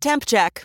Temp check.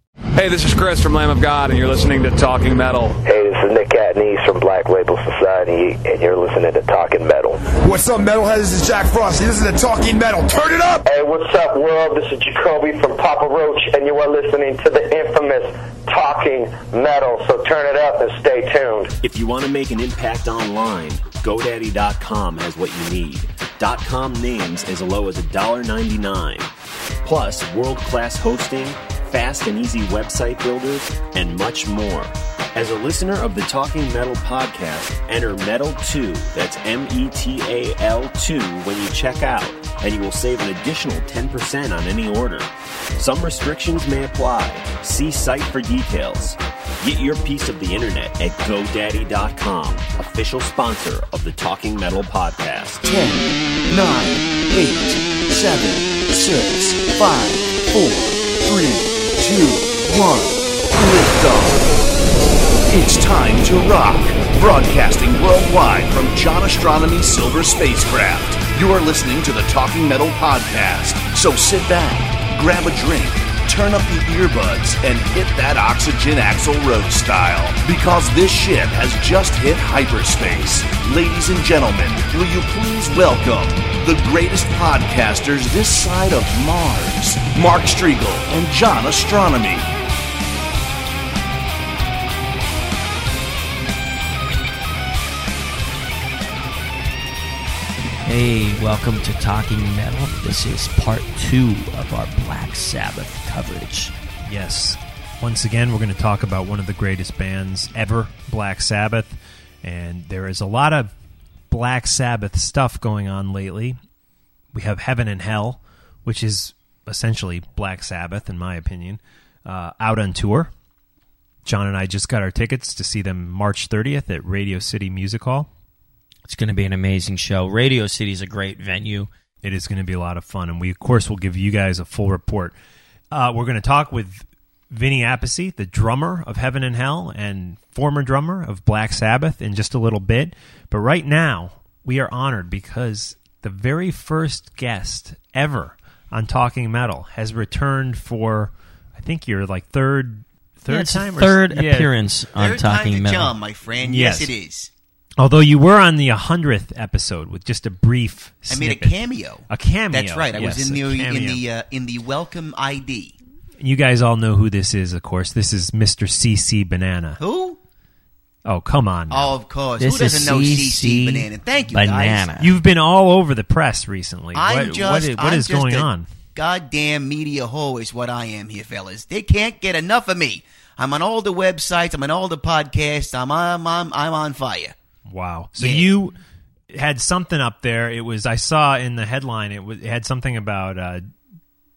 Hey, this is Chris from Lamb of God, and you're listening to Talking Metal. Hey, this is Nick Catanese from Black Label Society, and you're listening to Talking Metal. What's up, metalheads? This is Jack Frost. This is the Talking Metal. Turn it up! Hey, what's up, world? This is Jacoby from Papa Roach, and you are listening to the infamous Talking Metal. So turn it up and stay tuned. If you want to make an impact online, GoDaddy.com has what you need. .com names as low as $1.99. Plus, world-class hosting, fast and easy website builders, and much more. As a listener of the Talking Metal podcast, enter METAL2, that's M E T A L 2, when you check out, and you will save an additional 10% on any order. Some restrictions may apply. See site for details. Get your piece of the internet at GoDaddy.com, official sponsor of the Talking Metal podcast. 10, 9, 8, 7, 6, 5, 4, 3, 2, 1. Lift off. It's time to rock. Broadcasting worldwide from John Ostronomy Silver Spacecraft. You are listening to the Talking Metal Podcast. So sit back, grab a drink, turn up the earbuds, and hit that oxygen Axle Road style. Because this ship has just hit hyperspace. Ladies and gentlemen, will you please welcome the greatest podcasters this side of Mars, Mark Strigl and John Ostronomy. Hey, welcome to Talking Metal. This is part two of our Black Sabbath coverage. Yes. Once again, we're going to talk about one of the greatest bands ever, Black Sabbath. And there is a lot of Black Sabbath stuff going on lately. We have Heaven and Hell, which is essentially Black Sabbath, in my opinion, uh, out on tour. John and I just got our tickets to see them March 30th at Radio City Music Hall. It's going to be an amazing show. Radio City is a great venue. It is going to be a lot of fun, and we, of course, will give you guys a full report. Uh, we're going to talk with Vinny Appice, the drummer of Heaven and Hell and former drummer of Black Sabbath, in just a little bit. But right now, we are honored because the very first guest ever on Talking Metal has returned for, I think, your like third third Yeah, it's the time, or- third yeah. appearance on Third Talking time to Metal. jump, my friend. Yes. Yes, it is. Although you were on the hundredth episode with just a brief, I made a cameo. A cameo. That's right. I yes, was in a the in the uh, in the welcome ID. You guys all know who this is, of course. This is Mr. CC Banana. Who? Oh, come on. now. Oh, of course. This Who doesn't is know CC CC Banana? Thank you, Banana. guys. You've been all over the press recently. I'm what, just. what is, what I'm is just going a on? Goddamn media hoe is what I am here, fellas. They can't get enough of me. I'm on all the websites. I'm on all the podcasts. I'm I'm I'm, I'm on fire. Wow. So Yeah. you had something up there. It was I saw in the headline. It, was, it had something about uh,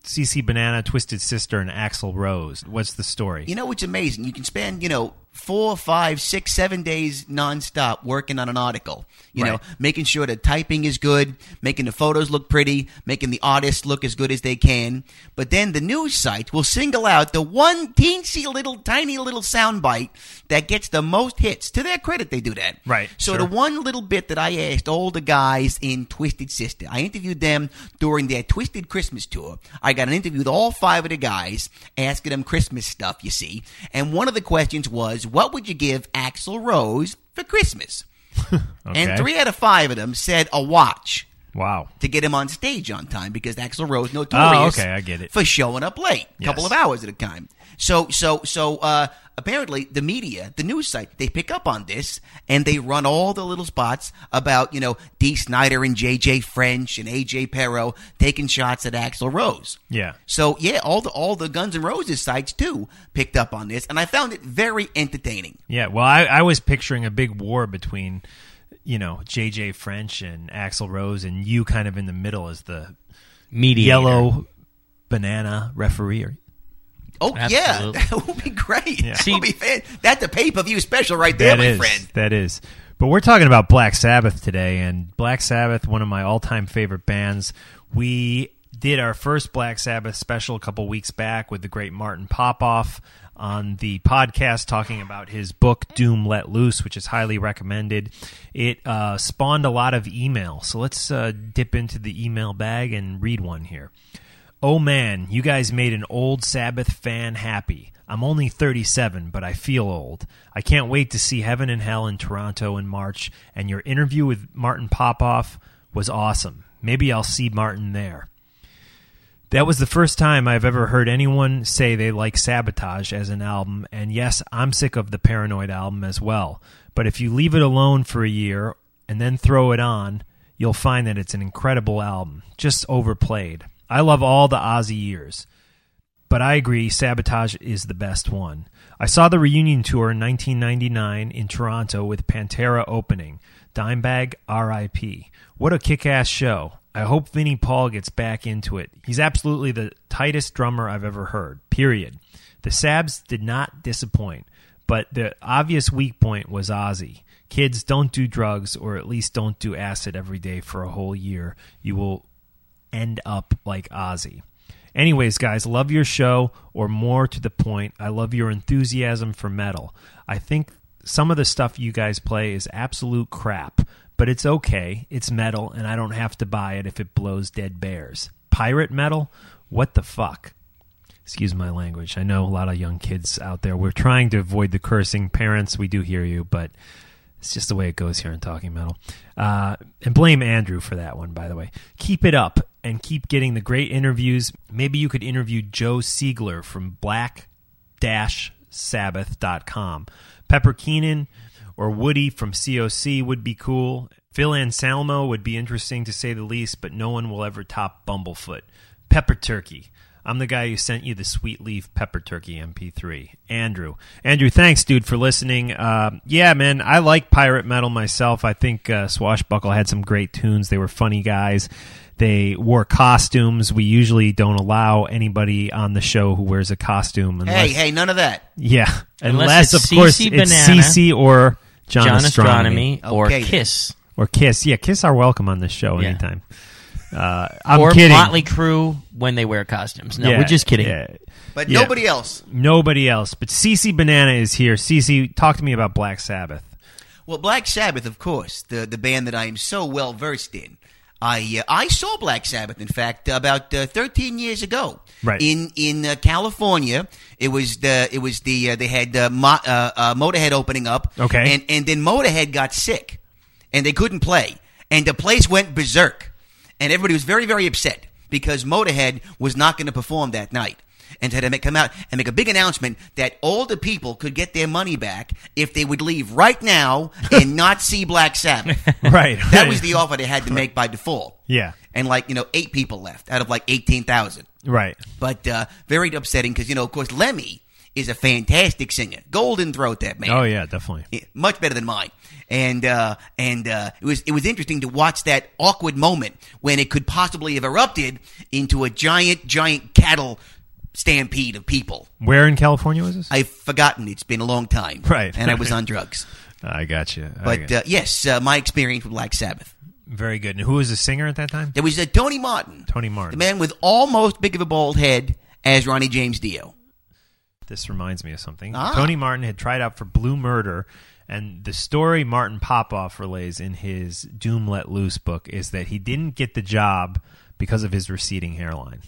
CC Banana, Twisted Sister, and Axl Rose. What's the story? You know, it's amazing. You can spend, you know, four, five, six, seven days nonstop working on an article. You know, making sure the typing is good, making the photos look pretty, making the artists look as good as they can. But then the news site will single out the one teensy little, tiny little soundbite that gets the most hits. To their credit, they do that. Right, So sure. the one little bit that I asked all the guys in Twisted Sister, I interviewed them during their Twisted Christmas tour. I got an interview with all five of the guys, asking them Christmas stuff, you see. And one of the questions was, what would you give Axl Rose for Christmas? and three out of five of them said a watch Wow. to get him on stage on time because Axl Rose notorious Oh, okay, I get it. for showing up late, a couple of hours at a time. So so so uh, apparently the media, the news site, they pick up on this and they run all the little spots about you know Dee Snider and J.J. French and A.J. Pero taking shots at Axl Rose. Yeah. So yeah, all the all the Guns N' Roses sites too picked up on this, and I found it very entertaining. Yeah, well, I, I was picturing a big war between, you know, JJ French and Axl Rose, and you kind of in the middle as the Mediator. yellow banana referee. Oh Absolutely. yeah, that would be great. Yeah. That would be fan- That's a pay per view special right there, my is, friend. that is. But we're talking about Black Sabbath today, and Black Sabbath, one of my all-time favorite bands. We did our first Black Sabbath special a couple weeks back with the great Martin Popoff on the podcast talking about his book Doom Let Loose, which is highly recommended. It uh, spawned a lot of email, so let's uh, dip into the email bag and read one here. Oh man, you guys made an old Sabbath fan happy. I'm only 37, but I feel old. I can't wait to see Heaven and Hell in Toronto in March, and your interview with Martin Popoff was awesome. Maybe I'll see Martin there. That was the first time I've ever heard anyone say they like Sabotage as an album, and yes, I'm sick of the Paranoid album as well. But if you leave it alone for a year and then throw it on, you'll find that it's an incredible album, just overplayed. I love all the Ozzy years, but I agree Sabotage is the best one. I saw the reunion tour in 1999 in Toronto with Pantera opening. Dimebag, R.I.P. What a kick ass show. I hope Vinnie Paul gets back into it. He's absolutely the tightest drummer I've ever heard, period. The Sabs did not disappoint, but the obvious weak point was Ozzy. Kids, don't do drugs, or at least don't do acid every day for a whole year. You will end up like Ozzy. Anyways, guys, love your show, or more to the point, I love your enthusiasm for metal. I think some of the stuff you guys play is absolute crap, but it's okay. It's metal, and I don't have to buy it if it blows dead bears. Pirate metal? What the fuck? Excuse my language. I know a lot of young kids out there. We're trying to avoid the cursing. Parents, we do hear you, but it's just the way it goes here in Talking Metal. Uh, and blame Andrew for that one, by the way. Keep it up and keep getting the great interviews. Maybe you could interview Joe Siegler from Black Sabbath.com. Pepper Keenan or Woody from COC would be cool. Phil Anselmo would be interesting to say the least, but no one will ever top Bumblefoot. Pepper Turkey. I'm the guy who sent you the Sweet Leaf Pepper Turkey MP3. Andrew. Andrew, thanks, dude, for listening. Uh, yeah, man, I like pirate metal myself. I think uh, Swashbuckle had some great tunes. They were funny guys. They wore costumes. We usually don't allow anybody on the show who wears a costume. Unless, Hey, hey, none of that. Yeah, Unless unless, it's of course CC it's Banana, CC or John, John Ostronomy. Ostronomy or Okay. Kiss. or Kiss. Yeah, Kiss are welcome on this show Yeah. anytime. Uh, I'm or kidding. Motley Crue when they wear costumes. No, Yeah, we're just kidding. yeah. But Yeah. nobody else. Nobody else. But CC Banana is here. CC, talk to me about Black Sabbath. Well, Black Sabbath, of course, the the band that I am so well versed in. I uh, I saw Black Sabbath, in fact, about uh, 13 years ago. Right. in in uh, California. It was the it was the uh, they had uh, Mo- uh, uh, Motorhead opening up. Okay. and and then Motorhead got sick, and they couldn't play, and the place went berserk, and everybody was very very upset because Motorhead was not going to perform that night. And had to make, come out and make a big announcement that all the people could get their money back if they would leave right now and not see Black Sabbath. Right. That was the offer they had to make by default. Yeah. And like, you know, eight people left out of like 18,000. Right. But uh, very upsetting because, you know, of course, Lemmy is a fantastic singer. Golden throat, that man. Oh yeah, definitely. Yeah, much better than mine. And uh, and uh, it was it was interesting to watch that awkward moment when it could possibly have erupted into a giant giant cattle stampede of people. Where in California was this? I've forgotten. It's been a long time. Right. And I was on drugs. I got you. I But got you. uh, yes, uh, my experience with Black Sabbath. very good. And who was the singer at that time? There was uh, Tony Martin. Tony Martin. The man with almost big of a bald head as Ronnie James Dio. This reminds me of something. Ah. Tony Martin had tried out for Blue Murder, and the story Martin Popoff relays in his Doom Let Loose book is that he didn't get the job because of his receding hairline.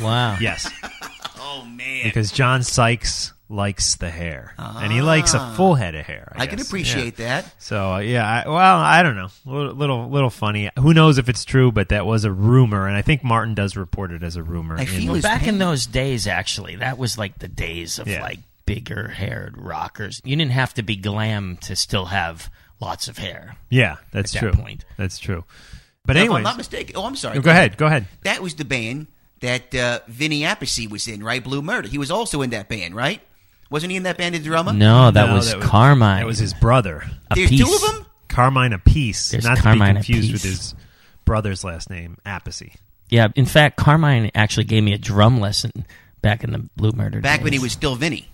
Wow. Yes, Oh man. because John Sykes likes the hair, and he likes a full head of hair. I, I can appreciate Yeah. that. So uh, yeah, I, well, I don't know, little, little little funny. Who knows if it's true? But that was a rumor, and I think Martin does report it as a rumor. I in- feel Well, his back in those days, actually, that was like the days of Yeah. like bigger haired rockers. You didn't have to be glam to still have lots of hair. yeah, that's at true. that point. That's true. But anyway, I'm not mistaken. Oh, I'm sorry. go ahead, go ahead. That was the band that uh, Vinny Appice was in, right? Blue Murder. He was also in that band, right? Wasn't he in that band as a drummer? No, that No, was that was- Carmine. That was his brother, a There's piece. two of them. Carmine Apiece, There's not Carmine to be confused with Apiece. his brother's last name, Appice. Yeah, in fact, Carmine actually gave me a drum lesson back in the Blue Murder. Back when he days. was still Vinny.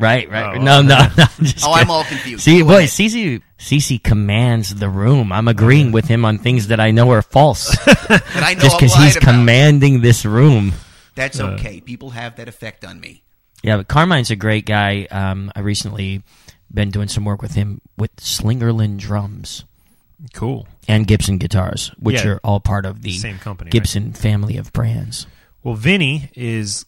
right, right. Oh, no, no, no. I'm just Oh, I'm kidding. all confused. See, Go boy, ahead. CC, CC commands the room. I'm agreeing with him on things that I know are false, That I know just I'm because lying he's about. commanding this room. That's Uh. okay. People have that effect on me. Yeah, but Carmine's a great guy. Um, I recently been doing some work with him with Slingerland drums Cool. and Gibson guitars, which Yeah. are all part of the Same company, right? Gibson family of brands. Well, Vinny is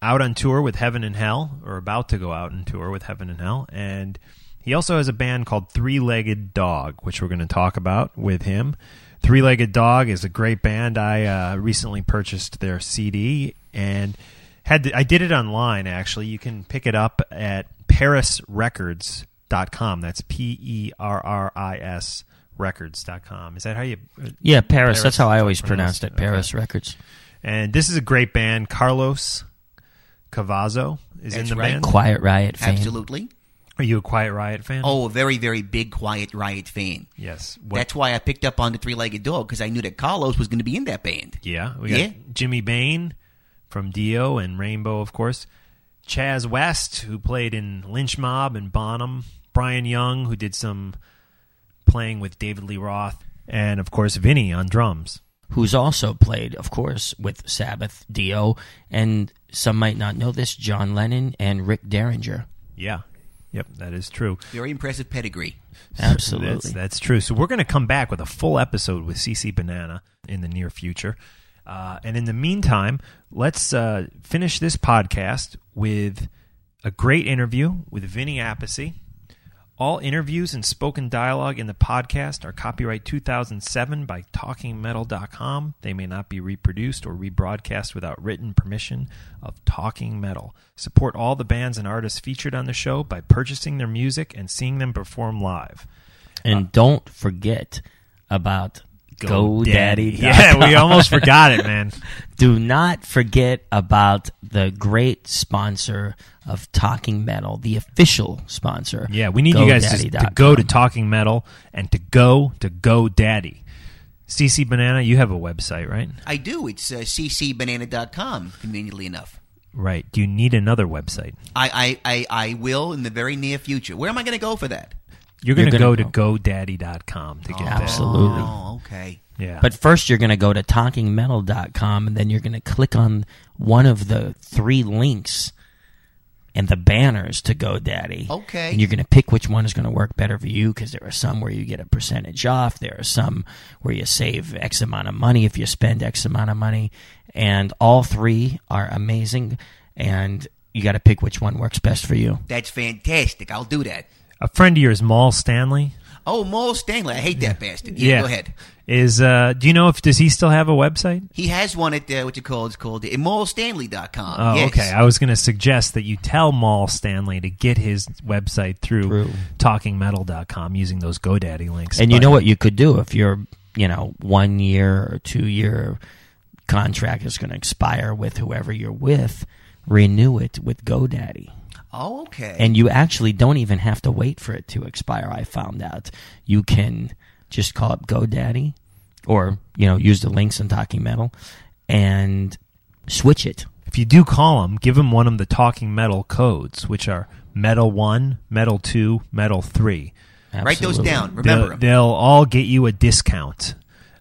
out on tour with Heaven and Hell, or about to go out on tour with Heaven and Hell, and he also has a band called Three Legged Dog, which we're going to talk about with him. Three Legged Dog is a great band. I uh, recently purchased their CD and had to, I did it online. Actually, you can pick it up at PerrisRecords.com. That's P E R R I S Records.com. Is that how you? uh, Yeah, Paris. Paris that's how I always pronounced. pronounced it. Okay. Perris Records. And this is a great band. Carlos Cavazo is in the right. band. Quiet Riot fan. Absolutely. Are you a Quiet Riot fan? Oh, a very, very big Quiet Riot fan. yes. What- That's why I picked up on the Three Legged Dog because I knew that Carlos was going to be in that band. yeah. We got Yeah. Jimmy Bain from Dio and Rainbow, of course. Chaz West, who played in Lynch Mob and Bonham. Brian Young, who did some playing with David Lee Roth. And, of course, Vinny on drums. who's also played, of course, with Sabbath, Dio, and some might not know this, John Lennon and Rick Derringer. Yeah. Yep, that is true. Very impressive pedigree. Absolutely. That's, that's true. So we're going to come back with a full episode with CC Banana in the near future. Uh, and in the meantime, let's uh, finish this podcast with a great interview with Vinny Appice. All interviews and spoken dialogue in the podcast are copyright 2007 by TalkingMetal.com. They may not be reproduced or rebroadcast without written permission of Talking Metal. Support all the bands and artists featured on the show by purchasing their music and seeing them perform live. and don't forget about GoDaddy. Yeah, we almost forgot it, man. Do not forget about the great sponsor of Talking Metal, the official sponsor. Yeah, we need you guys to, to go to Talking Metal and to go to GoDaddy. CC Banana, you have a website, right? I do. It's uh, ccbanana.com, conveniently enough. Right. Do you need another website? I, I, I, I will in the very near future. Where am I going to go for that? You're going to go gonna GoDaddy.com to get Absolutely. Oh, okay. Yeah. But first, you're going to go to talkingmetal.com and then you're going to click on one of the three links and the banners to GoDaddy. Okay. And you're going to pick which one is going to work better for you because there are some where you get a percentage off. There are some where you save X amount of money if you spend X amount of money. And all three are amazing. And you got to pick which one works best for you. That's fantastic. I'll do that. A friend of yours, Maul Stanley. Oh, Maul Stanley. I hate that bastard. Yeah, go ahead. Is uh, do you know if does he still have a website? He has one at, uh, what's it called? It's called immoralstanley.com. Oh, yes. okay. I was going to suggest that you tell Maul Stanley to get his website through, Through. talkingmetal.com using those GoDaddy links. And you know what you could do if your, you know, one year or two year contract is going to expire with whoever you're with, renew it with GoDaddy. Oh, okay. And you actually don't even have to wait for it to expire. I found out you can just call up GoDaddy, or you know, use the links in Talking Metal, and switch it. If you do call them, give them one of the Talking Metal codes, which are Metal 1, Metal 2, Metal 3. Write those down. Remember they'll, 'em. they'll all get you a discount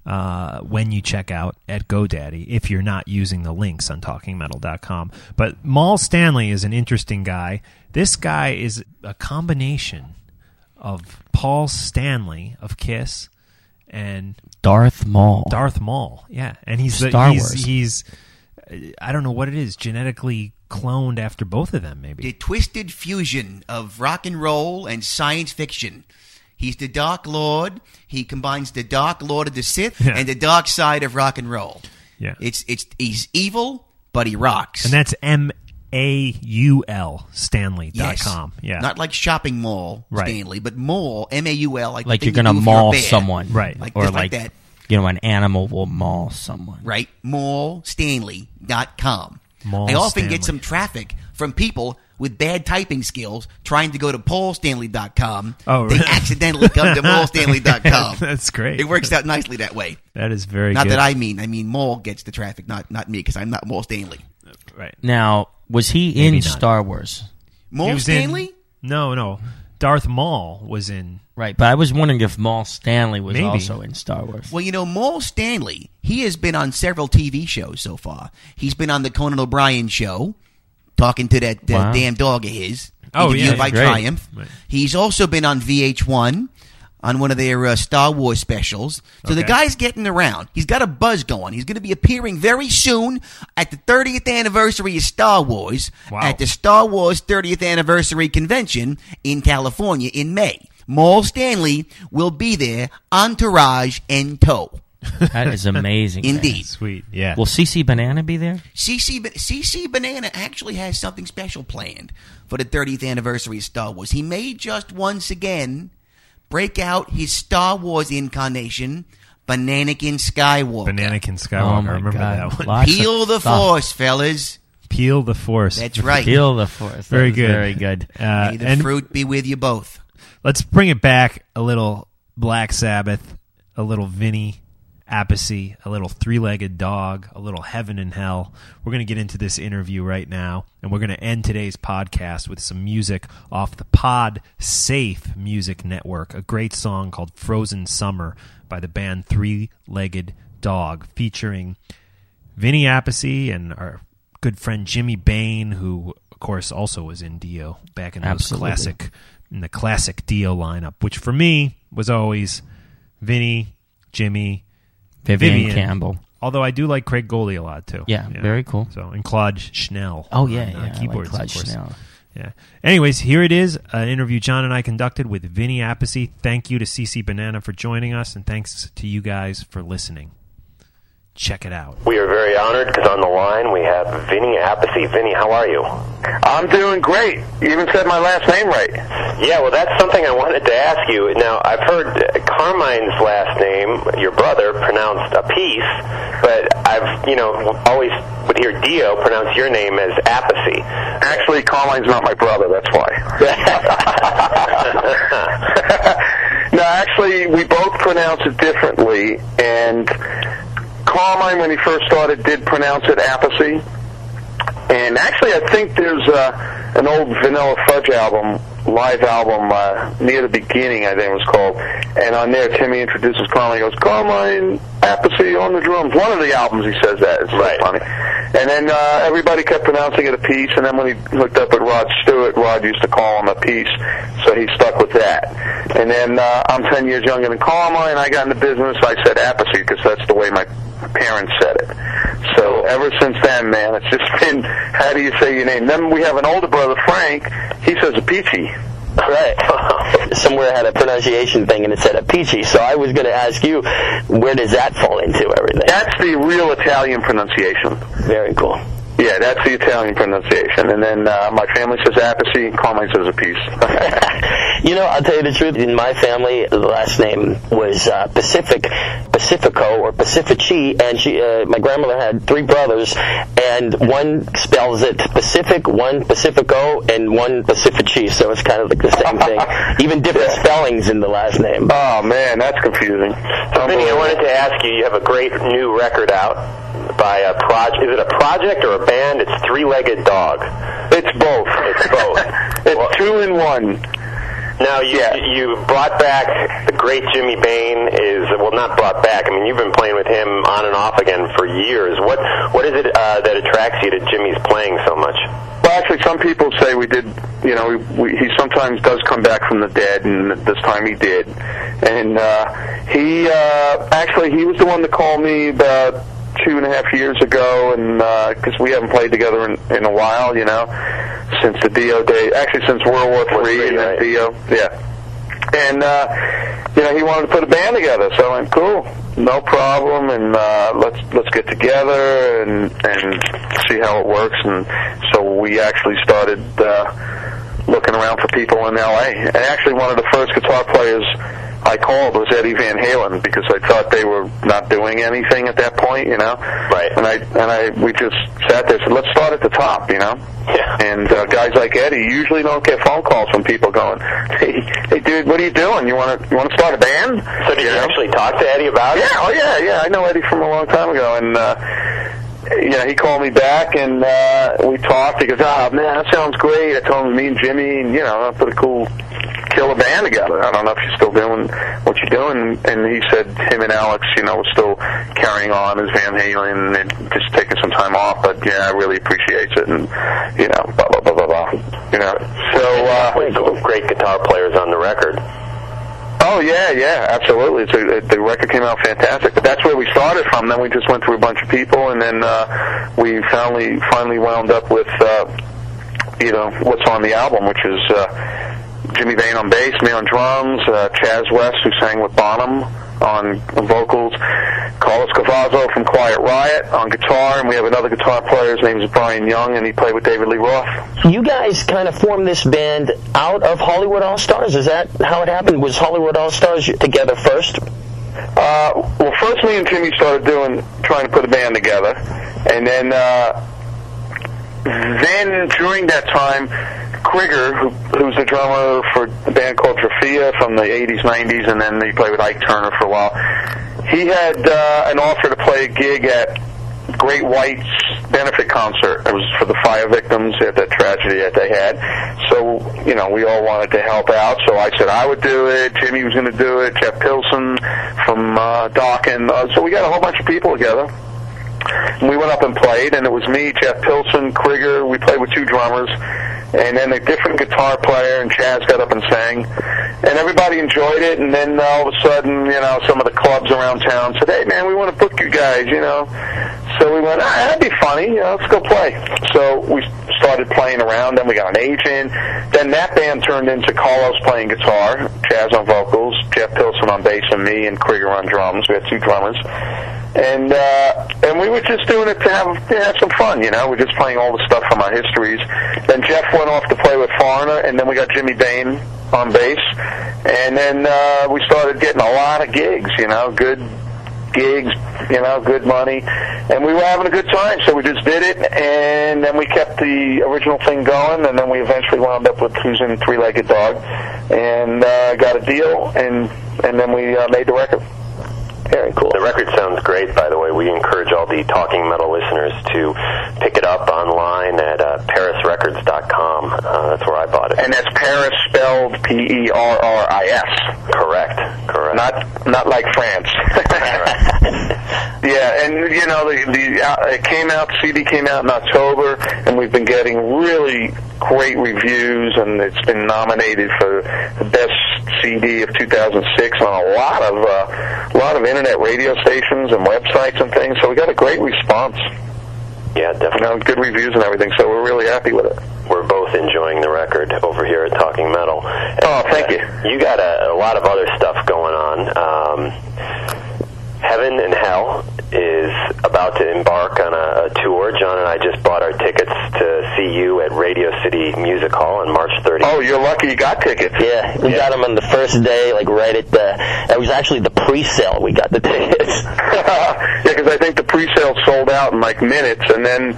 uh, when you check out at GoDaddy if you're not using the links on TalkingMetal.com. But Maul Stanley is an interesting guy. This guy is a combination of Paul Stanley of Kiss and Darth Maul. Darth Maul. Yeah, and he's the- Star he's, Wars. he's I don't know what it is genetically cloned after both of them, maybe. The twisted fusion of rock and roll and science fiction. He's the Dark Lord. He combines the Dark Lord of the Sith Yeah. and the dark side of rock and roll. Yeah. It's it's he's evil, but he rocks. And that's M A U L Stanley dot yes. com. Yeah. Not like shopping mall, Right. Stanley, but mall, M A U L, like, like you're gonna you do you're maul someone, Right. Like, or just like, like that. you know, an animal will maul someone. Right? Maulstanley.com. Mall I often Stanley. get some traffic from people with bad typing skills trying to go to paulstanley.com. Oh, they really? accidentally come to maulstanley.com. That's great. It works out nicely that way. That is very Not good. that I mean. I mean, Maul gets the traffic, not not me, because I'm not Maul Stanley. right. Now, was he Maybe in not. Star Wars? Maul He was in- Stanley? no, no. Darth Maul was in. Right, but I was wondering if Maul Stanley was Maybe. also in Star Wars. Well, you know, Maul Stanley, he has been on several TV shows so far. He's been on the Conan O'Brien show, talking to that uh, Wow. damn dog of his. Oh, yeah, by he's great. Triumph. Right. He's also been on VH1 on one of their uh, Star Wars specials. So the guy's getting around. He's got a buzz going. He's going to be appearing very soon at the 30th anniversary of Star Wars Wow. at the Star Wars 30th anniversary convention in California in May. Maul Stanley will be there, entourage and tow. That is amazing. man. Indeed. Sweet. Yeah. Will CC Banana be there? CC, Ba- CC Banana actually has something special planned for the 30th anniversary of Star Wars. He may just once again break out his Star Wars incarnation, Bananakin Skywalker. Bananakin Skywalker. Oh I remember God. that one. Lots of Peel the stuff. force, fellas. Peel the Force. That's right. Peel the force. That Very was good. Very good. Uh, May the and fruit be with you both. let's bring it back a little Black Sabbath, a little Vinny Appice, a little three legged dog, a little heaven and hell. We're going to get into this interview right now, and we're going to end today's podcast with some music off the Pod Safe Music Network, a great song called Frozen Summer by the band Three Legged Dog, featuring Vinny Appice and our good friend Jimmy Bain, who of course also was in Dio back in those Absolutely. classic in the classic Dio lineup, which for me was always Vinny, Jimmy, Vivian, Vivian. Campbell. Although I do like Craig Goldy a lot too. Yeah, very cool. So and Claude Schnell. Oh yeah, on, uh, yeah. Like keyboards, of course. Schnell. Yeah. Anyways, here it is, an interview John and I conducted with Vinny Appice. Thank you to CC Banana for joining us, and thanks to you guys for listening. Check it out. We are very honored because on the line we have Vinny Appice. Vinny, how are you? I'm doing great. You even said my last name right. Yeah, well, that's something I wanted to ask you. Now, I've heard uh, Carmine's last name, your brother, pronounced a piece, but I've, you know, always would hear Dio pronounce your name as Appice. Actually, Carmine's not my brother. That's why. no, actually, we both pronounce it differently, and Carmine, when he first started, did pronounce it Appice. And actually, I think there's uh, an old Vanilla Fudge album, live album, uh, near the beginning, I think it was called. And on there, Timmy introduces Carmine. He goes, Carmine Appice on the drums. One of the albums, he says that. It's right. funny. And then uh, everybody kept pronouncing it a piece. And then when he hooked up with Rod Stewart, Rod used to call him a piece. So he stuck with that. And then uh, I'm 10 years younger than Karma, and I got into business. I said apathy because that's the way my parents said it. So ever since then, man, it's just been how do you say your name? Then we have an older brother, Frank. He says a peachy. Right. Somewhere I had a pronunciation thing and it said a peachy. So I was going to ask you, where does that fall into everything? That's the real Italian pronunciation. Very cool. Yeah, that's the Italian pronunciation. And then uh, my family says Appice, Carmine says a piece. You know, I'll tell you the truth. In my family, the last name was uh, Pacific, Pacifico or Pacifici, and she, uh, my grandmother had three brothers, and one spells it Pacific, one Pacifico, and one Pacifici. So it's kind of like the same thing. Even different spellings in the last name. Oh man, that's confusing. So, Vinny, I wanted to ask you. You have a great new record out by a project. Is it a project or a band? It's Three Legged Dog. It's both. It's both. it's two in one. Now you you brought back the great Jimmy Bain. Is well not brought back. I mean you've been playing with him on and off again for years. What what is it uh, that attracts you to Jimmy's playing so much? Well, actually, some people say we did. You know, we, we, he sometimes does come back from the dead, and this time he did. And uh, he uh, actually he was the one that called me about two and a half years ago, and because we haven't played together in, in a while, you know, since the Dio day, actually since World War Three, and then Dio, yeah. And uh, you know, he wanted to put a band together, so I went, cool, no problem, and uh, let's let's get together and and see how it works. And so we actually started uh, looking around for people in L.A. And actually, one of the first guitar players I called was Eddie Van Halen because I thought they were not doing anything at that point, you know. Right. And I and I we just sat there and said, let's start at the top, you know. Yeah. And uh, guys like Eddie usually don't get phone calls from people going, "Hey, hey, dude, what are you doing? You want to you want to start a band?" So did you, actually talk to Eddie about it? Yeah, oh yeah, yeah. I know Eddie from a long time ago, and uh, you know he called me back and uh, we talked. He goes, "Ah, man, that sounds great." I told him me and Jimmy, and you know, I put a cool killer band together. I don't know if you're still doing what you're doing. And he said him and Alex, you know, were still carrying on as Van Halen and just taking some time off. But yeah, I really appreciates it, and you know, blah blah blah blah blah. You know, so uh, great guitar players on the record. Oh yeah, yeah, absolutely. A, the record came out fantastic, but that's where we started from. Then we just went through a bunch of people, and then uh, we finally finally wound up with uh, you know what's on the album, which is uh, Jimmy Bain on bass, me on drums, uh, Chaz West who sang with Bonham on vocals, Carlos Cavazo from Quiet Riot on guitar, and we have another guitar player. His name is Brian Young, and he played with David Lee Roth. You guys kind of formed this band out of Hollywood All Stars. Is that how it happened? Was Hollywood All Stars together first? Uh, well, first me and Jimmy started doing, trying to put a band together, and then, uh, then during that time, Krieger, who, who's the drummer for the band called Trafia from the 80s, 90s, and then he played with Ike Turner for a while. He had uh, an offer to play a gig at Great White's benefit concert. It was for the fire victims at that tragedy that they had. So, you know, we all wanted to help out. So I said I would do it. Jimmy was going to do it. Jeff Pilson from uh, Dokken. Uh, so we got a whole bunch of people together. And we went up and played, and it was me, Jeff Pilson, Krieger. We played with two drummers, and then a different guitar player, and Chaz got up and sang, and everybody enjoyed it. And then all of a sudden, you know, some of the clubs around town said, "Hey, man, we want to book you guys," you know. So we went, ah, "That'd be funny, you know, let's go play." So we started playing around. Then we got an agent. Then that band turned into Carlos playing guitar, Chaz on vocals, Jeff Pilson on bass, and me and Krieger on drums. We had two drummers and uh, and we were just doing it to have to have some fun, you know. We're just playing all the stuff from our histories. Then Jeff went off to play with Foreigner, and then we got Jimmy Bain on bass, and then uh, we started getting a lot of gigs, you know, good gigs, you know, good money, and we were having a good time. So we just did it, and then we kept the original thing going, and then we eventually wound up with Who's in Three Legged Dog, and uh, got a deal, and and then we uh, made the record. Very cool. The record sounds great, by the way. We encourage all the Talking Metal listeners to pick it up online at uh, perrisrecords.com. Uh, that's where I bought it. And that's Paris spelled P E R R I S. Correct. Correct. Not not like France. yeah, and you know the the uh, it came out. CD came out in October, and we've been getting really great reviews, and it's been nominated for the best CD of 2006 on a lot of uh, a lot of internet radio stations and websites and things. So we got a great response. Yeah, definitely. You know, good reviews and everything. So we're really happy with it. We're both enjoying the record over here at Talking Metal. Oh, thank uh, you. You got a, a lot of other stuff going on. Um, Heaven and Hell is about to embark on a, a tour. John and I just bought our tickets to see you at Radio City Music Hall on March 30th. Oh, you're lucky you got tickets. Yeah, we got them on the first day, like right at the. It was actually the pre-sale. We got the tickets. yeah, because I think the pre-sale sold out in like minutes, and then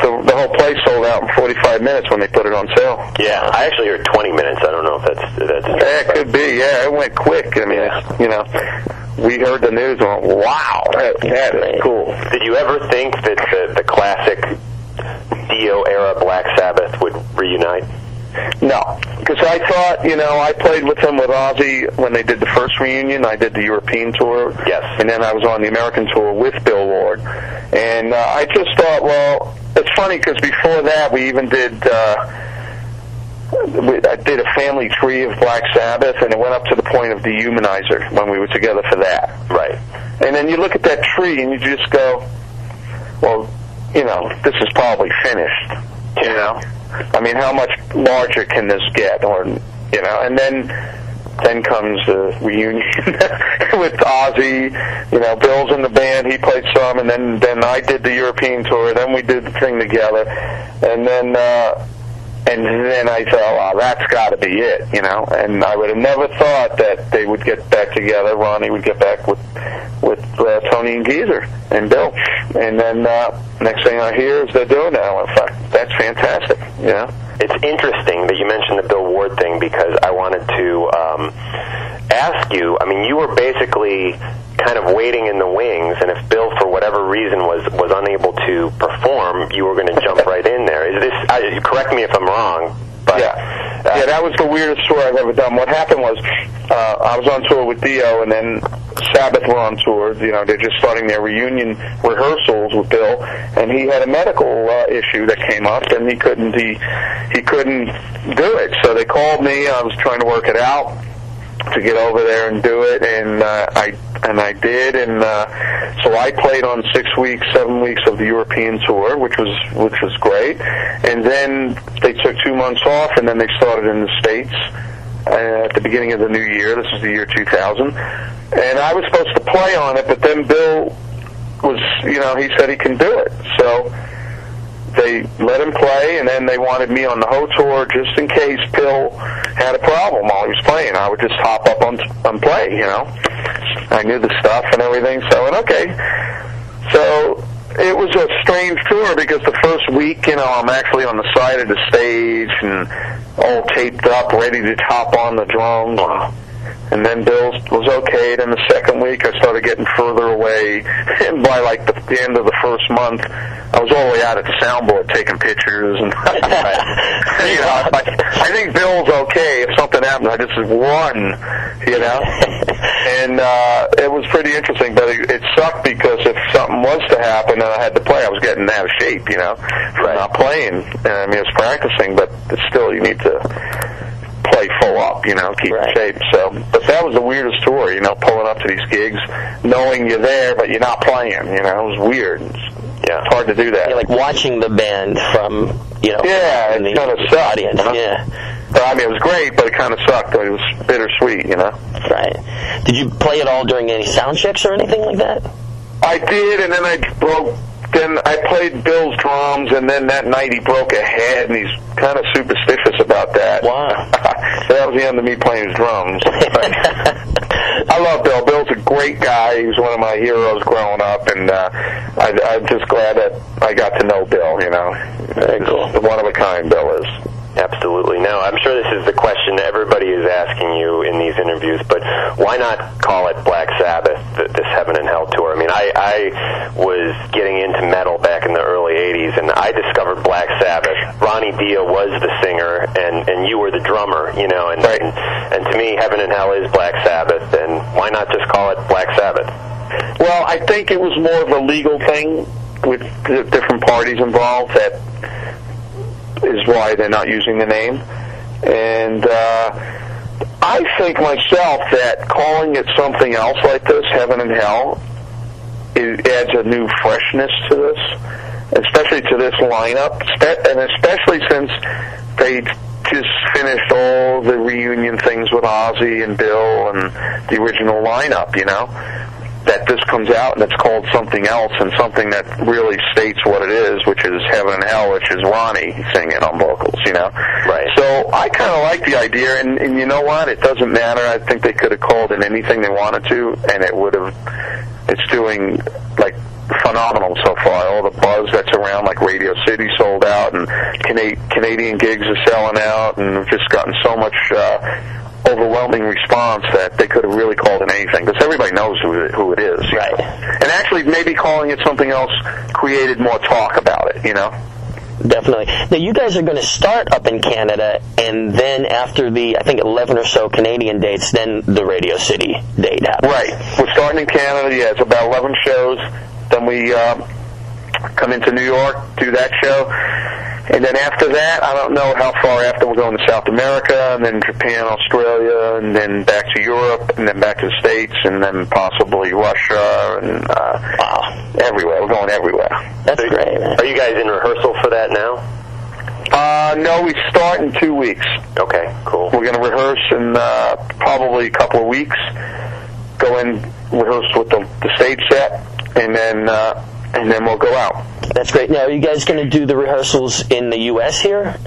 the, the whole place sold out in 45 minutes when they put it on sale. Yeah, I actually heard 20 minutes. I don't know if that's that's. Yeah, it could be. Yeah, it went quick. I mean, it's, you know, we heard the news and went, "Wow, that, that is cool." Did you ever think that the, the classic Dio era Black Sabbath would reunite? No, because I thought, you know, I played with them with Ozzy when they did the first reunion. I did the European tour. Yes. And then I was on the American tour with Bill Ward. And uh, I just thought, well, it's funny because before that we even did. Uh, I did a family tree of Black Sabbath, and it went up to the point of Dehumanizer when we were together for that. Right. And then you look at that tree, and you just go, well, you know, this is probably finished. You know, I mean, how much larger can this get? Or you know, and then then comes the reunion with Ozzy. You know, Bill's in the band. He played some, and then then I did the European tour. Then we did the thing together, and then. uh and then I thought, wow, that's got to be it, you know. And I would have never thought that they would get back together. Ronnie would get back with with uh, Tony and Geezer and Bill. And then uh, next thing I hear is they're doing that. I went, fuck, that's fantastic, you know. It's interesting that you mentioned the Bill Ward thing because I wanted to um, ask you. I mean, you were basically kind of waiting in the wings, and if Bill, for whatever reason, was was unable to perform, you were going to jump right in there. Is this? I, correct me if I'm wrong. But, yeah, yeah, that was the weirdest tour I've ever done. What happened was, uh, I was on tour with Dio, and then Sabbath were on tour. You know, they're just starting their reunion rehearsals with Bill, and he had a medical uh, issue that came up, and he couldn't he he couldn't do it. So they called me. I was trying to work it out to get over there and do it, and uh, I and I did, and uh, so I played on six weeks, seven weeks of the European tour, which was which was great, and then they took two months off, and then they started in the states uh, at the beginning of the new year. This is the year 2000, and I was supposed to play on it, but then Bill was, you know, he said he can do it, so they let him play, and then they wanted me on the whole tour just in case Bill had a problem while he was playing. I would just hop up on and play, you know. I knew the stuff and everything, so and okay. So it was a strange tour because the first week, you know, I'm actually on the side of the stage and all taped up, ready to hop on the drums. And then Bill was okay. Then the second week, I started getting further away. And by like the, the end of the first month, I was all the way out at the soundboard taking pictures. And you know, I, I think Bill's okay. If something happens, I just run, you know. And uh, it was pretty interesting, but it, it sucked because if something was to happen and I had to play, I was getting out of shape, you know, from not playing. And I mean, I was practicing, but still, you need to play full up, you know, keep in shape. So, but that was the weirdest tour, you know, pulling up to these gigs, knowing you're there, but you're not playing. You know, it was weird. It's, yeah, it's hard to do that. Yeah, like watching the band from you know. Yeah, from it the kind of sucked. audience. huh? Yeah. But, I mean, it was great, but it kind of sucked. It was bittersweet, you know. Right. Did you play it all during any sound checks or anything like that? I did, and then I broke. Then I played Bill's drums, and then that night he broke a head, and he's kind of superstitious about that. Wow. so that was the end of me playing his drums. I love Bill. Bill's a great guy. He was one of my heroes growing up, and uh, I, I'm just glad that I got to know Bill. You know, Very cool. one of a kind Bill is. Absolutely. No, I'm sure this is the question everybody is asking you in these interviews, but why not call it Black Sabbath, this Heaven and Hell tour? I mean, I, I was getting into metal back in the early 80s, and I discovered Black Sabbath. Ronnie Dio was the singer, and, and you were the drummer, you know, and, and, and to me, Heaven and Hell is Black Sabbath, and why not just call it Black Sabbath? Well, I think it was more of a legal thing with the different parties involved that is why they're not using the name. And uh, I think myself that calling it something else like this, Heaven and Hell, it adds a new freshness to this, especially to this lineup, and especially since they just finished all the reunion things with Ozzy and Bill and the original lineup, you know that this comes out and it's called something else and something that really states what it is, which is Heaven and Hell, which is Ronnie singing on vocals, you know? Right. So I kind of like the idea, and, and you know what? It doesn't matter. I think they could have called it anything they wanted to, and it would have, it's doing, like, phenomenal so far. All the buzz that's around, like Radio City sold out, and Cana- Canadian gigs are selling out, and we've just gotten so much uh, overwhelming response that they could have really called it anything because everybody knows who it, who it is. Right. know. And actually, maybe calling it something else created more talk about it. You know. Definitely. Now you guys are going to start up in Canada, and then after the I think 11 or so Canadian dates, then the Radio City date happens. Right. We're starting in Canada. Yeah, it's about 11 shows. Then we um, come into New York, do that show, And then after that, I don't know how far after we're going to South America, and then Japan, Australia, and then back to Europe, and then back to the States, and then possibly Russia, and uh, wow. everywhere. We're going everywhere. That's great, man. Are you guys in rehearsal for that now? Uh, no, we start in two weeks. Okay, cool. We're going to rehearse in uh, probably a couple of weeks. Go in, rehearse with the, the stage set, and then uh, and then we'll go out. That's great. Now, are you guys going to do the rehearsals in the U.S. here?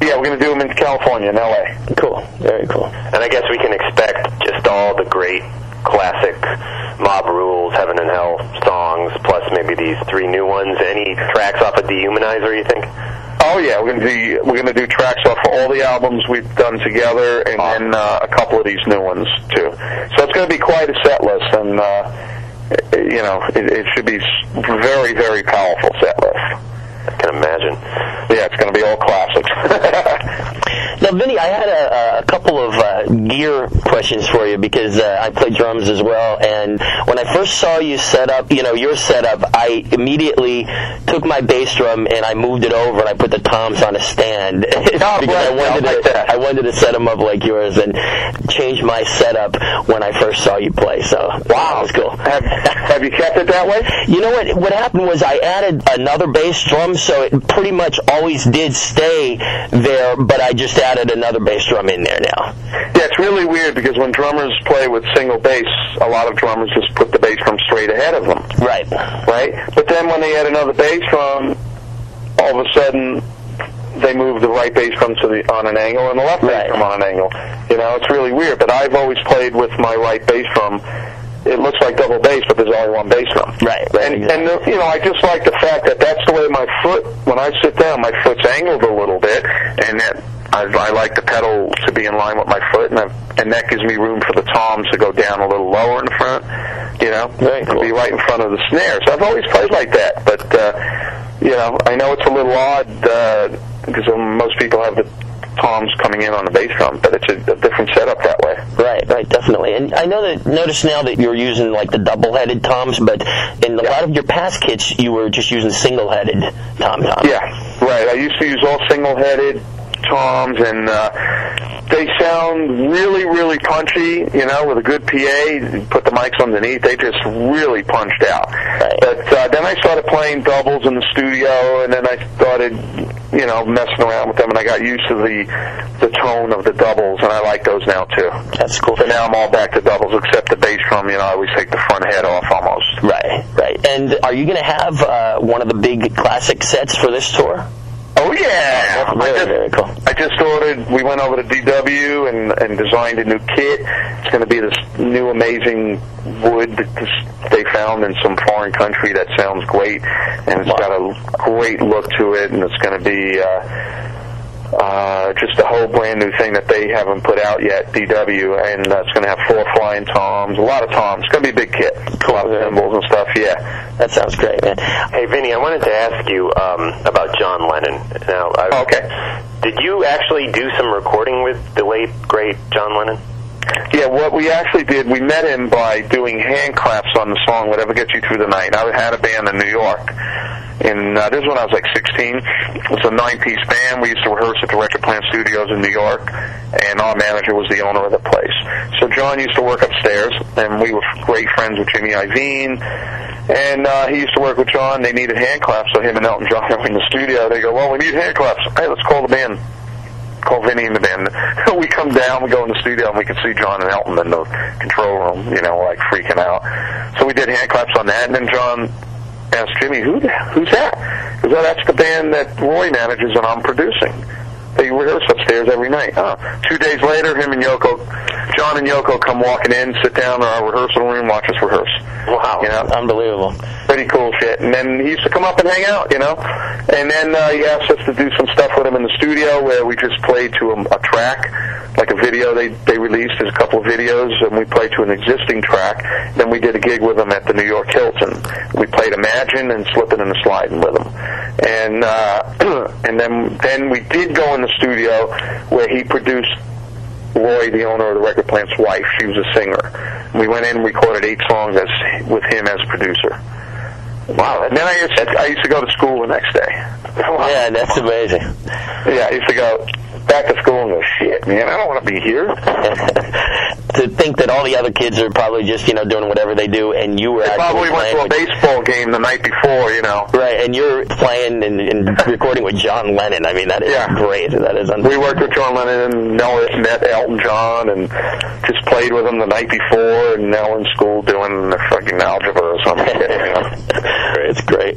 Yeah, we're going to do them in California, in L.A. Cool. Very cool. And I guess we can expect just all the great classic Mob Rules, Heaven and Hell songs, plus maybe these three new ones. Any tracks off of Dehumanizer, you think? Oh yeah, we're gonna do we're gonna do tracks off of all the albums we've done together, and then uh, a couple of these new ones too. So it's gonna be quite a set list, and uh, you know it, it should be very very powerful set list. I can imagine. Yeah, it's gonna be all classics. Now, Vinny, I had a, a couple of uh, gear questions for you because uh, I play drums as well. And when I first saw you set up, you know, your setup, I immediately took my bass drum and I moved it over and I put the toms on a stand because I wanted I like to, I wanted to set them up like yours and change my setup when I first saw you play. So wow, that was cool. have, have you kept it that way? You know what? What happened was I added another bass drum, so it pretty much always did stay there, but I just added another bass drum in there now. Yeah, it's really weird because when drummers play with single bass, a lot of drummers just put the bass drum straight ahead of them. Right. Right? But then when they add another bass drum, all of a sudden they move the right bass drum to the on an angle and the left bass drum on an angle. You know, it's really weird. But I've always played with my right bass drum. It looks like double bass, but there's only one bass drum. Right. And and uh, you know, I just like the fact that that's the way my foot. When I sit down, my foot's angled a little bit, and that I, I like the pedal to be in line with my foot, and I, and that gives me room for the toms to go down a little lower in the front. You know, and be right in front of the snare. So I've always played like that, but uh, you know, I know it's a little odd uh, because um, most people have the toms coming in on the bass drum, but it's a, a different setup that way. Right, right, definitely. And I know that notice now that you're using like the double-headed toms, but in a lot of your past kits, you were just using single-headed tom toms. Yeah, right. I used to use all single-headed toms, and uh, they sound really, really punchy. You know, with a good PA, put the mics underneath, they just really punched out. But uh, then I started playing doubles in the studio, and then I started, you know, messing around with them, and I got used to the the tone of the doubles, and I like those now too. That's cool. So now I'm all back to doubles, except the bass drum. You know, I always take the front head off almost. Right, right. And are you going to have uh, one of the big classic sets for this tour? Oh yeah, Really, I just, very cool. I just ordered. We went over to DW and and designed a new kit. It's going to be this new amazing wood that they found in some foreign country that sounds great, and it's got a great look to it, and it's going to be. Uh, uh, just a whole brand new thing that they haven't put out yet, DW, and uh, it's going to have four flying toms, a lot of toms. It's going to be a big kit, a lot of cymbals and stuff. Yeah. That sounds great, man. Hey, Vinny, I wanted to ask you um, about John Lennon. Now, I, okay. Did you actually do some recording with the late great John Lennon? Yeah, what we actually did, we met him by doing hand claps on the song "Whatever Gets You Through the Night." I had a band in New York, and uh, this is when I was like 16. It's a nine-piece band. We used to rehearse at the Record Plant Studios in New York, and our manager was the owner of the place. So John used to work upstairs, and we were great friends with Jimmy Iovine. And uh, he used to work with John. They needed hand claps, so him and Elton John were in the studio. They go, "Well, we need hand claps. Hey, let's call the band." Call Vinny in the band. we come down, we go in the studio, and we can see John and Elton in the control room, you know, like freaking out. So we did hand claps on that, and then John asked Jimmy, "Who? The, who's that?" Because oh, that's the band that Roy manages and I'm producing. They rehearse upstairs every night. Oh. Two days later, him and Yoko, John and Yoko come walking in, sit down in our rehearsal room, watch us rehearse. Wow, you know? unbelievable. Pretty cool shit. And then he used to come up and hang out, you know. And then uh, he asked us to do some stuff with him in the studio where we just played to a, a track, like a video they they released. There's a couple of videos, and we played to an existing track. Then we did a gig with him at the New York Hilton. We played Imagine and Slipping and Sliding with him. And uh, and then then we did go in the studio where he produced Roy, the owner of the record plant's wife. She was a singer. We went in and recorded eight songs as with him as producer. Wow. And then I used, to, I used to go to school the next day. Yeah, that's amazing. Yeah, I used to go back to school and go, shit, man, I don't want to be here. to think that all the other kids are probably just you know doing whatever they do, and you were They actually probably went playing to a with- baseball game the night before, you know. right, and you're playing and, and recording with John Lennon. I mean, that is Yeah. great. That is We worked with John Lennon and Nell met Elton John and just played with him the night before and Nell in school doing the fucking algebra or something. you know. It's great.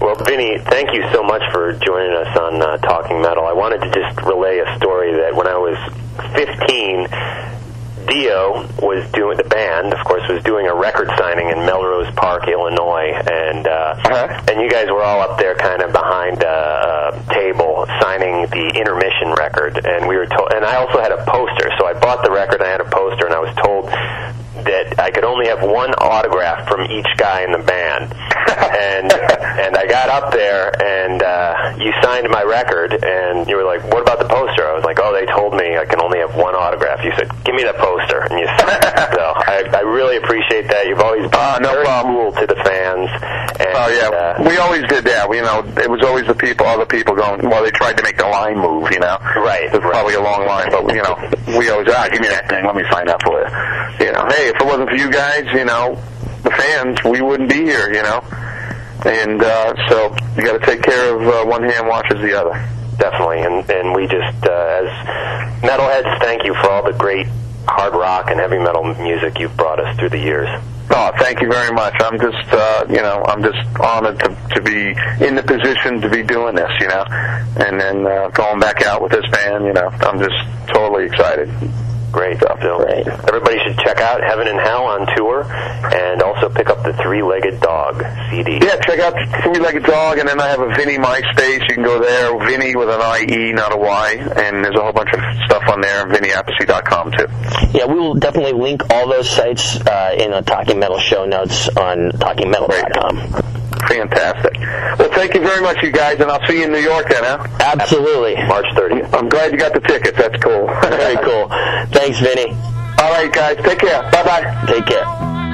Well, Vinny, thank you so much for joining us on uh, Talking Metal. I wanted to just relay a story that when I was 15, Dio was doing the band, of course, was doing a record signing in Melrose Park, Illinois, and uh, uh-huh. and you guys were all up there, kind of behind a, a table, signing the intermission record, and we were told, and I also had a poster, so I bought the record, and I had a poster, and I was told that I could only have one autograph from each guy in the band. and and I got up there and uh you signed my record and you were like, What about the poster? I was like, Oh, they told me I can only have one autograph. You said, Give me that poster and you signed it. So I, I really appreciate that. You've always been very cool to the fans. And, Oh yeah, uh, we always did that. We, you know, it was always the people, other people going. Well, they tried to make the line move. You know, right? It was probably a long line, but you know, we always ah, give me that thing. Let me sign up for it. You know, hey, if it wasn't for you guys, you know, the fans, we wouldn't be here. You know, and uh, so you got to take care of uh, one hand washes the other. definitely and and we just uh, as metalheads thank you for all the great hard rock and heavy metal music you've brought us through the years. Oh, thank you very much. I'm just, uh, you know, I'm just honored to, to be in the position to be doing this, you know, and then uh, going back out with this band, you know, I'm just totally excited. Great. So everybody should check out Heaven and Hell on tour and also pick up the Three Legged Dog CD. Yeah, check out Three Legged Dog, and then I have a Vinny MySpace. You can go there, Vinny with an I-E, not a Y, and there's a whole bunch of stuff on there, VinnyAppice.com too. Yeah, we will definitely link all those sites uh, in the Talking Metal show notes on TalkingMetal.com. Fantastic. Well, thank you very much, you guys, and I'll see you in New York then, huh? Absolutely. March 30th. I'm glad you got the tickets. That's cool. Very cool. Thanks, Vinny. All right, guys. Take care. Bye-bye. Take care.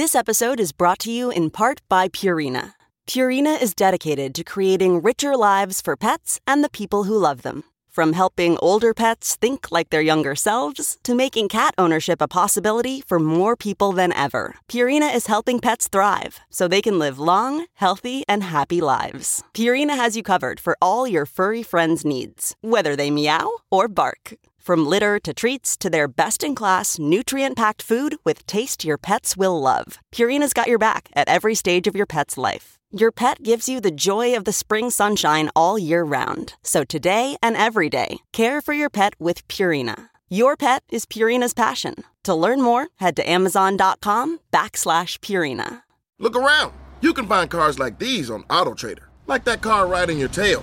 This episode is brought to you in part by Purina. Purina is dedicated to creating richer lives for pets and the people who love them. From helping older pets think like their younger selves to making cat ownership a possibility for more people than ever, Purina is helping pets thrive so they can live long, healthy, and happy lives. Purina has you covered for all your furry friends' needs, whether they meow or bark. From litter to treats to their best in class, nutrient packed food with taste your pets will love, Purina's got your back at every stage of your pet's life. Your pet gives you the joy of the spring sunshine all year round. So today and every day, care for your pet with Purina. Your pet is Purina's passion. To learn more, head to amazon.com backslash Purina. Look around. You can find cars like these on AutoTrader, like that car riding your tail.